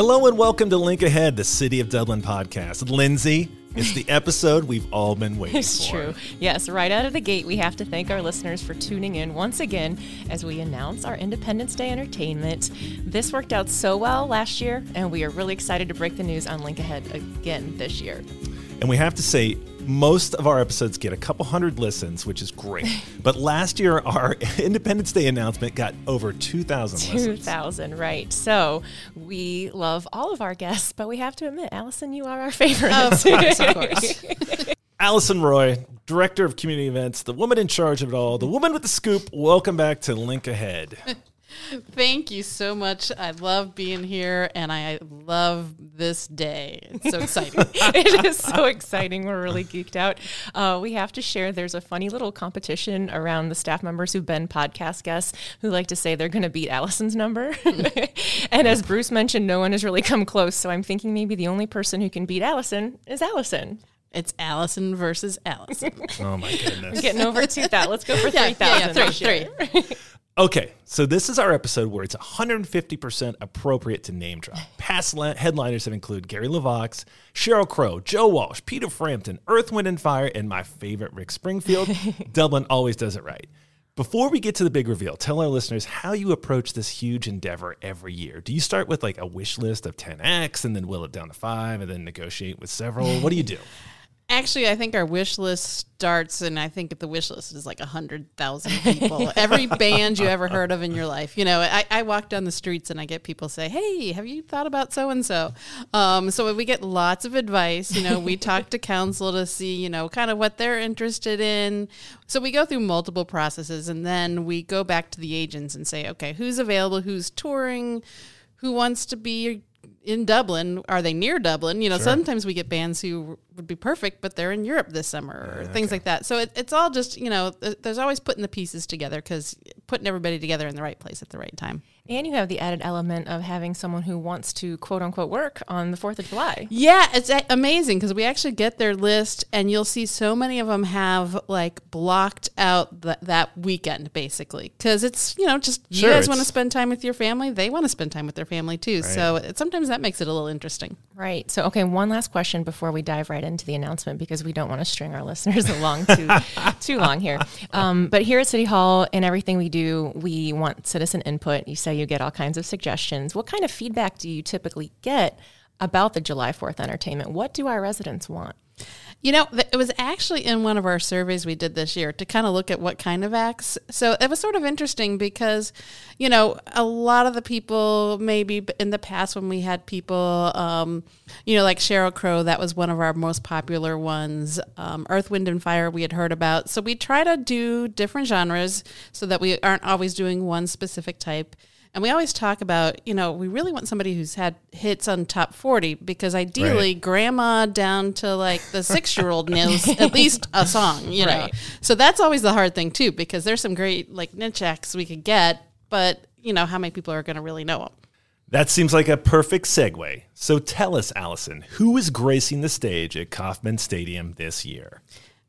Hello and welcome to Link Ahead, the City of Dublin podcast. Lindsay, it's the episode we've all been waiting It's for. true. Yes, right out of the gate, we have to thank our listeners for tuning in once again as we announce our Independence Day entertainment. This worked out so well last year, and we are really excited to break the news on Link Ahead again this year. And we have to say, most of our episodes get a couple hundred listens, which is great. but last year, our Independence Day announcement got over 2,000 listens. 2000, right. So we love all of our guests, but we have to admit, Alison, you are our favorite. Of course, of course. Alison LeRoy, Director of Community Events, the woman in charge of it all, the woman with the scoop. Welcome back to Link Ahead. Thank you so much. I love being here and I love this day. It's so exciting. it is so exciting. We're really geeked out. Uh, we have to share there's a funny little competition around the staff members who've been podcast guests who like to say they're going to beat Alison's number. and as Bruce mentioned, no one has really come close. So I'm thinking maybe the only person who can beat Alison is Alison. it's Alison versus Alison. Oh my goodness. We're Getting over 2,000. Let's go for Yeah, 3,000. yeah, yeah, three, three. Okay, so this is our episode where it's 150% appropriate to name drop. Past headliners have included Gary LeVox, Sheryl Crow, Joe Walsh, Peter Frampton, Earth, Wind, and Fire, and my favorite, Rick Springfield. Dublin always does it right. Before we get to the big reveal, tell our listeners how you approach this huge endeavor every year. Do you start with like a wish list of 10 acts and then will it down to five and then negotiate with several? What do you do? Actually, I think our wish list starts, and I think the wish list is like a hundred thousand people. Every band you ever heard of in your life. You know, I, I walk down the streets and I get people say, "Hey, have you thought about so and so?" So we get lots of advice. You know, we talk to council to see, you know, kind of what they're interested in. So we go through multiple processes, and then we go back to the agents and say, "Okay, who's available? Who's touring? Who wants to be?" In Dublin, are they near Dublin? You know, sometimes we get bands who would be perfect, but they're in Europe this summer or things like that. So it, it's all just, you know, there's always putting the pieces together because putting everybody together in the right place at the right time. And you have the added element of having someone who wants to quote unquote work on the 4th of July. Yeah, it's amazing because we actually get their list, and you'll see so many of them have like blocked out th- that weekend basically because it's you know just Sure, you guys want to spend time with your family, they want to spend time with their family too. So it, sometimes that makes it a little interesting. Right. So, okay, one last question before we dive right into the announcement because we don't want to string our listeners along too too long here. Um, but here at City Hall and everything we do, we want citizen input. You say you get all kinds of suggestions. What kind of feedback do you typically get about the July Fourth entertainment? What do our residents want? You know, it was actually in one of our surveys we did this year to kind of look at what kind of acts. So it was sort of interesting because, you know, a lot of the people maybe in the past when we had people, um, you know, like Sheryl Crow, that was one of our most popular ones. Um, Earth, Wind, and Fire we had heard about. So we try to do different genres so that we aren't always doing one specific type. And we always talk about, you know, we really want somebody who's had hits on top 40 because ideally, Right. grandma down to like the six year old knows at least a song, you know. So that's always the hard thing, too, because there's some great like niche acts we could get, but, you know, how many people are going to really know them? That seems like a perfect segue. So tell us, Alison, who is gracing the stage at Coffman Stadium this year?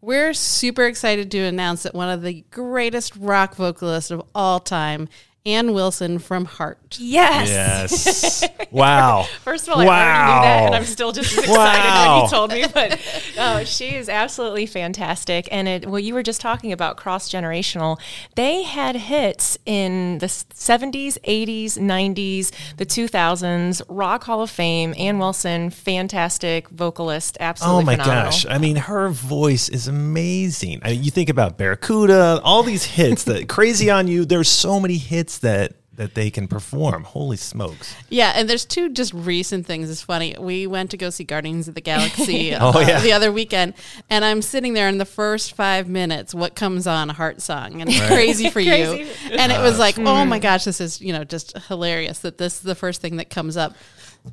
We're super excited to announce that one of the greatest rock vocalists of all time, Ann Wilson from Heart. Yes. Yes. wow. First of all, I already knew that, and I'm still just as excited Wow. when you told me. But oh, she is absolutely fantastic. And it, well, you were just talking about cross generational. They had hits in the 70s, 80s, 90s, the 2000s, Rock Hall of Fame. Ann Wilson, fantastic vocalist, absolutely Oh my phenomenal. gosh. I mean, her voice is amazing. I mean, you think about Barracuda, all these hits that Crazy on You, there's so many hits that that they can perform. Holy smokes. Yeah, and there's two just recent things. It's funny. We went to go see Guardians of the Galaxy Oh, uh, yeah. the other weekend, and I'm sitting there in the first five minutes. What comes on? A heart song, and crazy for you. Crazy. And it was like, oh my gosh, this is you know just hilarious that this is the first thing that comes up.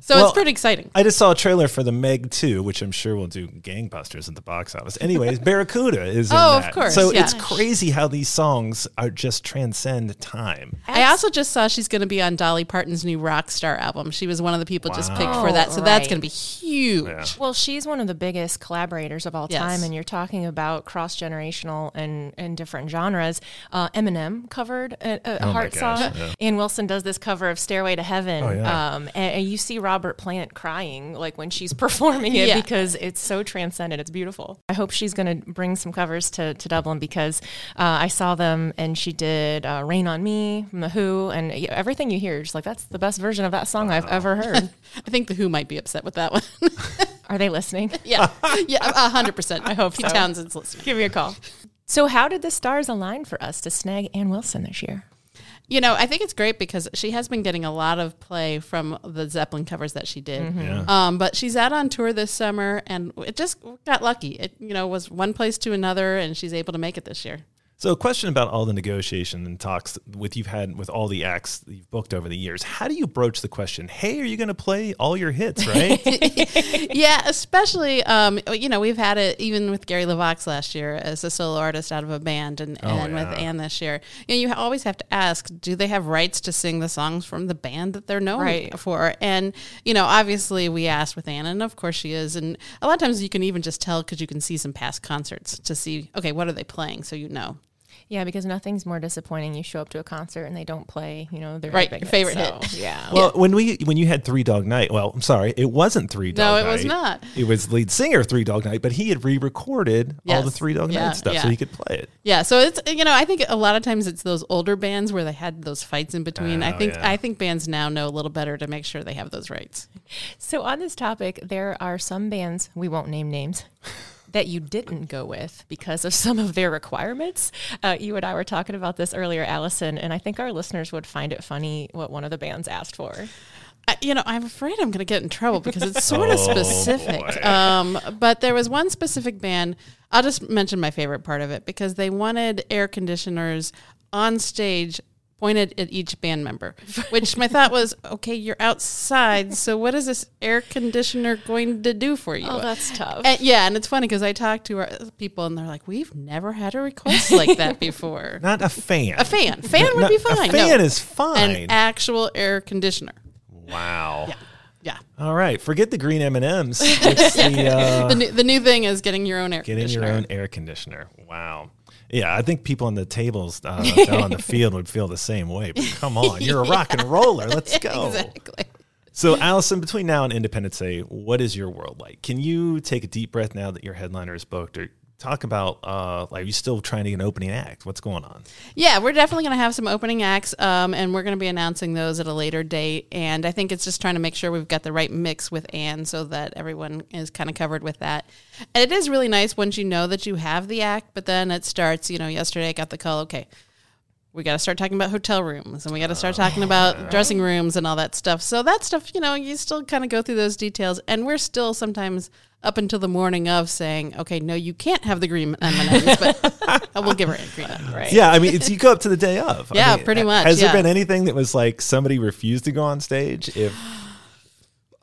So Well, it's pretty exciting. I just saw a trailer for the Meg 2, which I'm sure will do gangbusters at the box office. Anyways, Barracuda is in Oh, of that. course, So yeah. it's crazy how these songs are just transcend time. I also just saw she's going to be on Dolly Parton's new rock star album. She was one of the people just picked for that, so that's going to be huge. Yeah. Well, she's one of the biggest collaborators of all Yes. time, and you're talking about cross generational and, and different genres. Uh, Eminem covered a, a Oh heart song. yeah. Ann Wilson does this cover of Stairway to Heaven. Oh, yeah. um, and, and you see Robert Plant crying like when she's performing it Yeah. because it's so transcendent. It's beautiful. I hope she's going to bring some covers to, to Dublin because uh, I saw them and she did uh, "Reign O'er Me" from the Who, and y- everything you hear, just like that's the best version of that song I've ever heard. I think the Who might be upset with that one. Are they listening? yeah, yeah, a hundred percent. I hope Pete so. Townshend's listening. Give me a call. So, how did the stars align for us to snag Ann Wilson this year? You know, I think it's great because she has been getting a lot of play from the Zeppelin covers that she did. Yeah. Um, but she's out on tour this summer, and it just got lucky. It you know was one place to another, and she's able to make it this year. So, a question about all the negotiation and talks with you've had with all the acts that you've booked over the years. How do you broach the question? Hey, are you going to play all your hits? Right? yeah, especially um, you know we've had it even with Gary LeVox last year as a solo artist out of a band, and, and with yeah. Ann this year. You, know, you always have to ask: Do they have rights to sing the songs from the band that they're known Right. for? And you know, obviously we asked with Ann, and of course she is. And a lot of times you can even just tell because you can see some past concerts to see okay what are they playing, so you know. Yeah, because nothing's more disappointing. You show up to a concert and they don't play, you know, their Right, your favorite hit. hit. Yeah. Well, when we when you had Three Dog Night, well, I'm sorry, it wasn't Three Dog. No, Dog it Night. was not. It was lead singer Three Dog Night, but he had re-recorded all the Three Dog Yeah, Night stuff so yeah. he could play it. Yeah, so it's you know I think a lot of times it's those older bands where they had those fights in between. I Oh, think yeah. I think bands now know a little better to make sure they have those rights. So, on this topic, there are some bands, we won't name names, that you didn't go with because of some of their requirements. Uh, you and I were talking about this earlier, Alison, and I think our listeners would find it funny what one of the bands asked for. I, you know, I'm afraid I'm going to get in trouble because it's sort Oh, of specific. boy. Um, but there was one specific band. I'll just mention my favorite part of it because they wanted air conditioners on stage pointed at each band member, which my thought was, okay, you're outside, so what is this air conditioner going to do for you? Oh, that's tough. And, yeah, and it's funny because I talked to our people and they're like, we've never had a request like that before. Not a fan. A fan, fan would be fine. A fan no, is fine. an actual air conditioner. wow. Yeah. Yeah. All right, forget the green M and M's. The uh, the, new, the new thing is getting your own air conditioner. getting your own air conditioner. Wow. Yeah, I think people on the tables uh, down on the field would feel the same way. But come on, you're a rock and roller. Let's go. Exactly. So, Alison, between now and Independence Day, what is your world like? Can you take a deep breath now that your headliner is booked, or talk about uh, like you still trying to get an opening act? What's going on? Yeah, we're definitely going to have some opening acts, um, and we're going to be announcing those at a later date. And I think it's just trying to make sure we've got the right mix with Ann so that everyone is kind of covered with that. And it is really nice once you know that you have the act, but then it starts, you know, yesterday I got the call, okay, we got to start talking about hotel rooms and we got to start talking about dressing rooms and all that stuff. So that stuff, you know, you still kind of go through those details, and we're still sometimes up until the morning of saying, okay, no, you can't have the green M&Ms, but we'll give her a green M. right. Yeah, I mean, it's you go up to the day of. I Yeah, mean, pretty much, Has yeah. there been anything that was like somebody refused to go on stage? If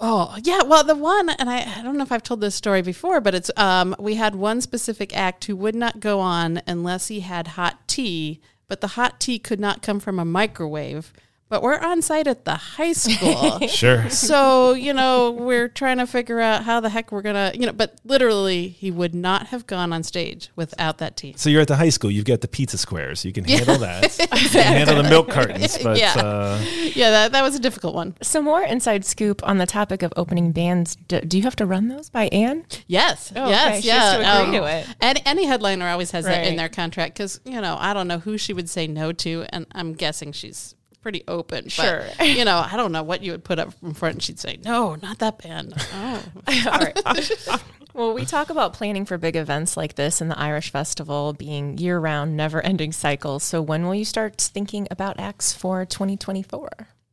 Oh yeah, well the one, and I, I don't know if I've told this story before, but it's um we had one specific act who would not go on unless he had hot tea, but the hot tea could not come from a microwave. But we're on site at the high school. sure, so, you know, we're trying to figure out how the heck we're gonna you know, but literally he would not have gone on stage without that tea. so you're at the high school. You've got the pizza squares. You can handle that. You can handle the milk cartons. But Yeah. uh, Yeah, that, that was a difficult one. So, more inside scoop on the topic of opening bands. Do, do you have to run those by Ann? Yes. Oh, yes. okay. She has to agree um, to it. Any, any headliner always has that in their contract because you know I don't know who she would say no to, and I'm guessing she's pretty open. but, Sure. you know I don't know what you would put up in front, and she'd say no, not that band. Oh. All right. well, we talk about planning for big events like this and the Irish Festival being year round, never ending cycles. So, when will you start thinking about acts for 2024?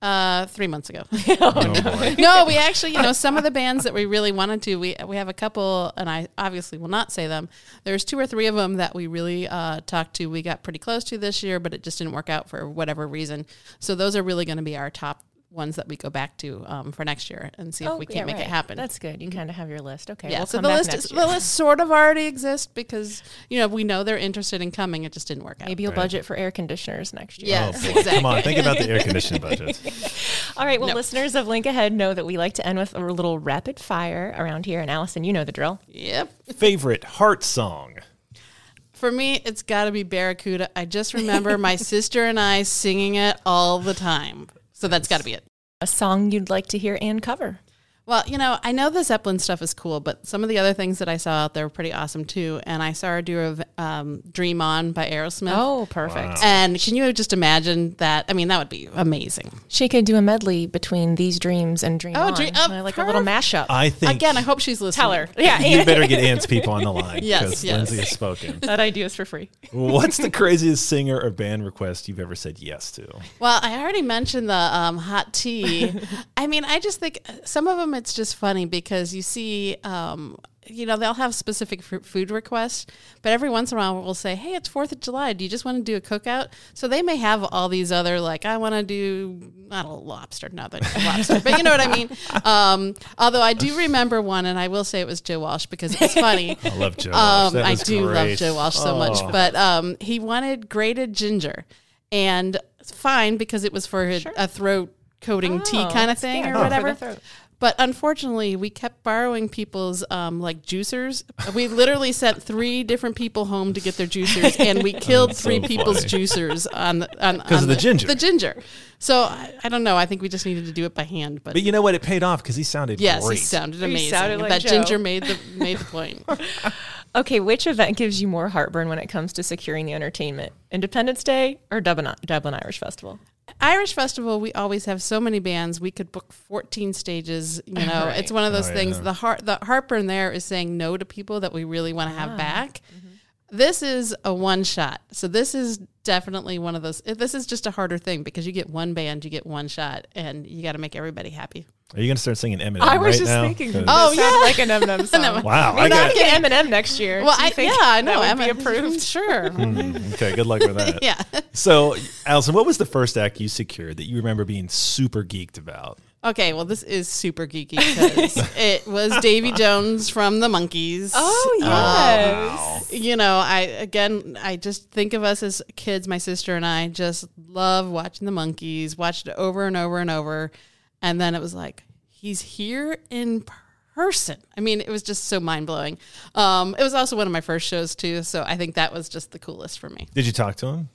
Uh, three months ago. oh no, we actually, you know, some of the bands that we really wanted to, we we have a couple, and I obviously will not say them. There's two or three of them that we really uh, talked to. We got pretty close to this year, but it just didn't work out for whatever reason. So those are really going to be our top ones that we go back to um, for next year and see if we can't make it happen. That's good. You kind of have your list. Okay. yeah, we'll so come the back list next is, year. the list sort of already exists because you know we know they're interested in coming. It just didn't work out. Maybe you'll Right. budget for air conditioners next year. Yeah. Oh exactly. Come on, think about the air conditioning budget. All right. Well, No. listeners of Link Ahead know that we like to end with a little rapid fire around here. And Alison, you know the drill. Yep. Favorite heart song? For me, it's got to be Barracuda. I just remember my sister and I singing it all the time. So that's got to be it. A song you'd like to hear and cover. Well, you know, I know the Zeppelin stuff is cool, but some of the other things that I saw out there were pretty awesome too. And I saw a duo of um, "Dream On" by Aerosmith. Oh, perfect. And can you just imagine that? I mean, that would be amazing. She could do a medley between these dreams and Dream Oh, On. Dream- oh, Uh, like a little mashup. I think Again, I hope she's listening. Tell her. Yeah, you better get Ann's people on the line Yes, because yes. Lindsay has spoken. that idea is for free. What's the craziest singer or band request you've ever said yes to? Well, I already mentioned the um, hot tea. I mean, I just think some of them it's just funny because you see, um, you know, they'll have specific f- food requests, but every once in a while we'll say, "Hey, it's Fourth of July. Do you just want to do a cookout?" So they may have all these other like, "I want to do not a lobster, not a lobster," but you know what I mean. Um, although I do remember one, and I will say it was Joe Walsh because it was funny. I love Joe. Walsh. Um, I was do love great. Joe Walsh so much, Oh. but um, he wanted grated ginger, and it's fine because it was for a, a throat coating tea Oh, kind of thing yeah, or good for whatever. The throat. But unfortunately, we kept borrowing people's um, like juicers. We literally sent three different people home to get their juicers, and we killed That's so three people's funny. juicers on the on, 'Cause on of the ginger. The ginger. So I, I don't know. I think we just needed to do it by hand. But, But you know what? It paid off because he sounded yes, great. he sounded He amazing. sounded like that Joe. ginger made the made the point. Okay, which event gives you more heartburn when it comes to securing the entertainment? Independence Day or Dublin, Dublin Irish Festival? Irish Festival, we always have so many bands. We could book 14 stages. You know, Right. it's one of those Oh, things. yeah. The heart, the heartburn there is saying no to people that we really want to have Ah. back. This is a one shot. So this is definitely one of those. This is just a harder thing because you get one band, you get one shot, and you got to make everybody happy. Are you going to start singing Eminem I was right just now? thinking. 'Cause- Oh, This yeah. sounded like an Eminem song. Wow, I Maybe got I get Eminem next year. Well, I, think yeah, I know. That would be approved. Sure. Hmm, okay, good luck with that. yeah. So, Alison, what was the first act you secured that you remember being super geeked about? Okay, well, this is super geeky because it was Davy Jones from the Monkees. Oh um, yes. you know, I again, I just think of us as kids. My sister and I just love watching the Monkees. Watched it over and over and over, and then it was like he's here in person. I mean, it was just so mind blowing. Um, it was also one of my first shows too, so I think that was just the coolest for me. Did you talk to him?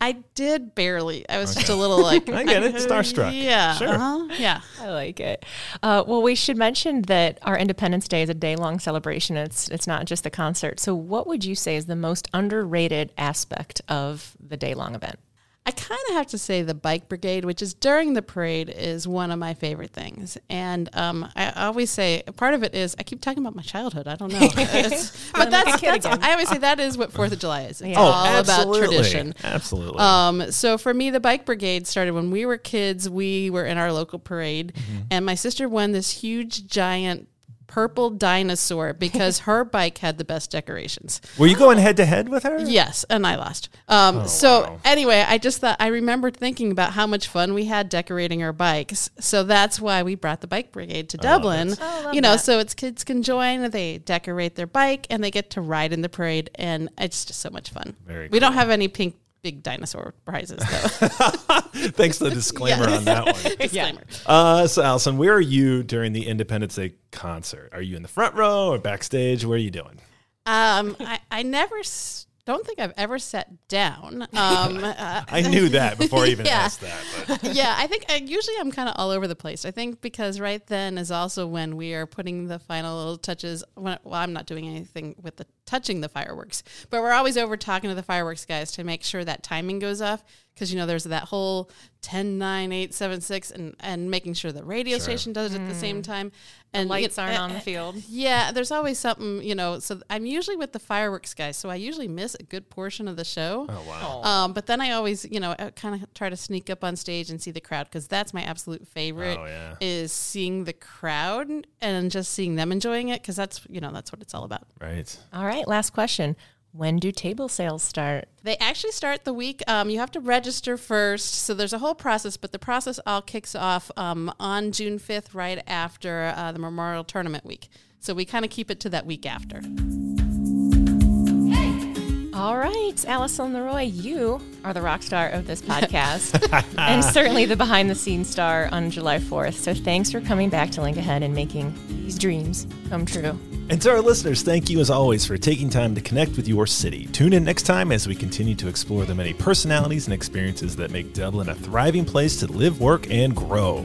I did barely. I was just a little like, I get it. Starstruck. yeah, Sure. uh-huh, yeah. I like it. Uh, well, we should mention that our Independence Day is a day long celebration. It's it's not just the concert. So, what would you say is the most underrated aspect of the day long event? I kind of have to say the bike brigade, which is during the parade, is one of my favorite things. And um, I always say part of it is I keep talking about my childhood. I don't know, but Sound like a that's, that's. I always say that is what Fourth of July is. It's Yeah. all oh, about absolutely. tradition. Absolutely. Um, so for me, the bike brigade started when we were kids. We were in our local parade, Mm-hmm. and my sister won this huge, giant purple dinosaur because her bike had the best decorations. Were you going head to head with her? Yes, and I lost. Um, so Oh, wow. anyway, I just thought I remembered thinking about how much fun we had decorating our bikes. So that's why we brought the bike brigade to Dublin. Oh, love you know, that. so it's kids can join. They decorate their bike and they get to ride in the parade, and it's just so much fun. Very we don't have any pink big dinosaur prizes though. Thanks for the disclaimer Yeah. on that one. Disclaimer. Uh, so, Alison, where are you during the Independence Day concert? Are you in the front row or backstage? Where are you doing? Um, I, I never. S- don't think I've ever sat down. Um, uh, I knew that before I even Yeah. asked that. But yeah, I think I, usually I'm kind of all over the place. I think because right then is also when we are putting the final little touches. When, well, I'm not doing anything with the touching the fireworks, but we're always over talking to the fireworks guys to make sure that timing goes off. Because you know, there's that whole 10, 9, 8, 7, 6, and and making sure the radio station does it at the same time. And Lights you- aren't uh, on the uh, field. yeah, there's always something, you know. So I'm usually with the fireworks guys, so I usually miss a good portion of the show. oh wow, Um, but then I always, you know, kind of try to sneak up on stage and see the crowd because that's my absolute favorite. Oh, yeah. Is seeing the crowd and just seeing them enjoying it because that's you know that's what it's all about. right. All right, last question. When do table sales start? They actually start the week. Um, you have to register first, so there's a whole process. But the process all kicks off um, on June 5th, right after uh, the Memorial Tournament week. So we kind of keep it to that week after. All right, Alison LeRoy, you are the rock star of this podcast and certainly the behind the scenes star on July 4th. So thanks for coming back to Link Ahead and making these dreams come true. And to our listeners, thank you as always for taking time to connect with your city. Tune in next time as we continue to explore the many personalities and experiences that make Dublin a thriving place to live, work, and grow.